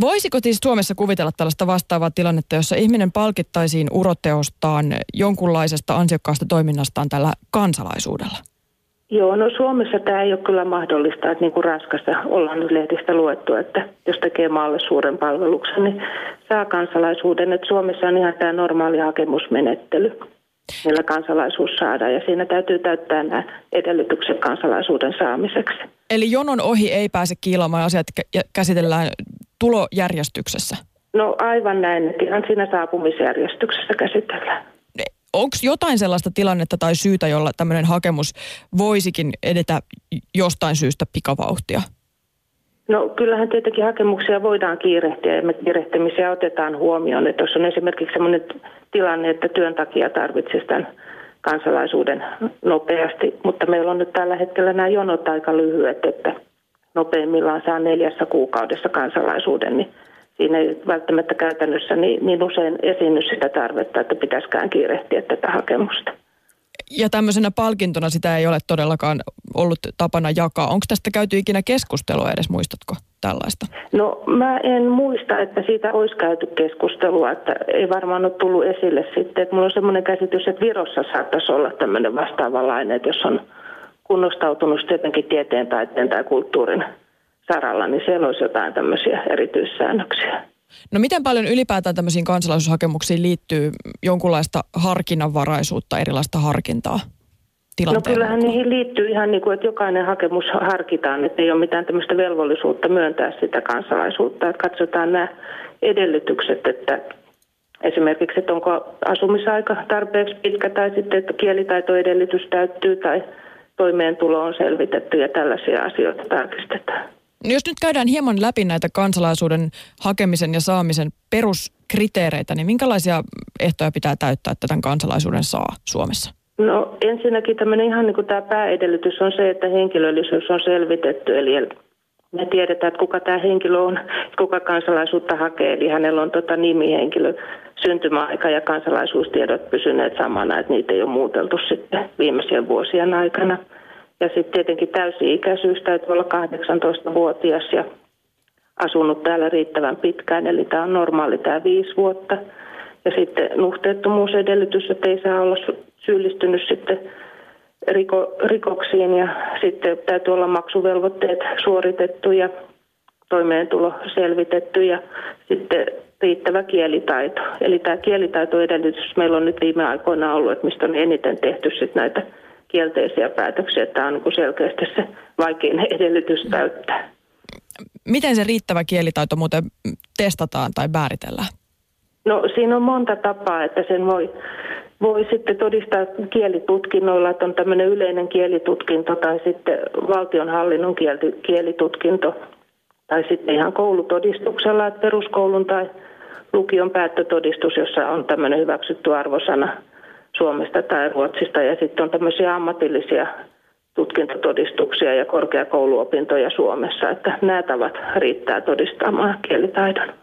Voisiko siis Suomessa kuvitella tällaista vastaavaa tilannetta, jossa ihminen palkittaisiin uroteostaan jonkunlaisesta ansiokkaasta toiminnastaan tällä kansalaisuudella? Joo, no Suomessa tämä ei ole kyllä mahdollista, että niin kuin Ranskassa ollaan nyt lehdistä luettu, että jos tekee maalle suuren palveluksen, niin saa kansalaisuuden. Että Suomessa on ihan tämä normaali hakemusmenettely, millä kansalaisuus saadaan ja siinä täytyy täyttää nämä edellytykset kansalaisuuden saamiseksi. Eli jonon ohi ei pääse kiilaamaan asiat käsitellään tulojärjestyksessä? No aivan näin, että ihan siinä saapumisjärjestyksessä käsitellään onko jotain sellaista tilannetta tai syytä, jolla tämmöinen hakemus voisikin edetä jostain syystä pikavauhtia? No kyllähän tietenkin hakemuksia voidaan kiirehtiä ja me kiirehtimisiä otetaan huomioon. Että jos on esimerkiksi sellainen tilanne, että työn takia tarvitsisi tämän kansalaisuuden nopeasti, mutta meillä on nyt tällä hetkellä nämä jonot aika lyhyet, että nopeimmillaan saa neljässä kuukaudessa kansalaisuuden, niin siinä ei välttämättä käytännössä niin, niin usein esiinny sitä tarvetta, että pitäisikään kiirehtiä tätä hakemusta. Ja tämmöisenä palkintona sitä ei ole todellakaan ollut tapana jakaa. Onko tästä käyty ikinä keskustelua edes, muistatko tällaista? No mä en muista, että siitä olisi käyty keskustelua, että ei varmaan ole tullut esille sitten. Että mulla on semmoinen käsitys, että Virossa saattaisi olla tämmöinen vastaavanlainen, että jos on kunnostautunut tietenkin tieteen, taiteen tai kulttuurin saralla, niin siellä olisi jotain tämmöisiä erityissäännöksiä. No miten paljon ylipäätään tämmöisiin kansalaisuushakemuksiin liittyy jonkunlaista harkinnanvaraisuutta, erilaista harkintaa? No kyllähän niihin liittyy ihan niin kuin, että jokainen hakemus harkitaan, että ei ole mitään tämmöistä velvollisuutta myöntää sitä kansalaisuutta. Että katsotaan nämä edellytykset, että esimerkiksi, että onko asumisaika tarpeeksi pitkä tai sitten, että kielitaitoedellytys täyttyy tai toimeentulo on selvitetty ja tällaisia asioita tarkistetaan. No jos nyt käydään hieman läpi näitä kansalaisuuden hakemisen ja saamisen peruskriteereitä, niin minkälaisia ehtoja pitää täyttää, että tämän kansalaisuuden saa Suomessa? No ensinnäkin tämmöinen ihan niin kuin tämä pääedellytys on se, että henkilöllisyys on selvitetty, eli me tiedetään, että kuka tämä henkilö on, kuka kansalaisuutta hakee, eli hänellä on tota nimi, henkilö, syntymäaika ja kansalaisuustiedot pysyneet samana, että niitä ei ole muuteltu sitten viimeisien vuosien aikana. Ja sitten tietenkin täysi-ikäisyys täytyy olla 18-vuotias ja asunut täällä riittävän pitkään, eli tämä on normaali tämä viisi vuotta. Ja sitten nuhteettomuusedellytys, että ei saa olla syyllistynyt sitten riko, rikoksiin ja sitten täytyy olla maksuvelvoitteet suoritettu ja toimeentulo selvitetty ja sitten riittävä kielitaito. Eli tämä kielitaitoedellytys meillä on nyt viime aikoina ollut, että mistä on eniten tehty sitten näitä kielteisiä päätöksiä. Tämä on niin selkeästi se vaikein edellytys täyttää. Miten se riittävä kielitaito muuten testataan tai määritellään? No siinä on monta tapaa, että sen voi, voi sitten todistaa kielitutkinnoilla, että on tämmöinen yleinen kielitutkinto tai sitten valtionhallinnon kielitutkinto tai sitten ihan koulutodistuksella, että peruskoulun tai lukion päättötodistus, jossa on tämmöinen hyväksytty arvosana Suomesta tai Ruotsista. Ja sitten on tämmöisiä ammatillisia tutkintotodistuksia ja korkeakouluopintoja Suomessa, että nämä tavat riittää todistamaan kielitaidon.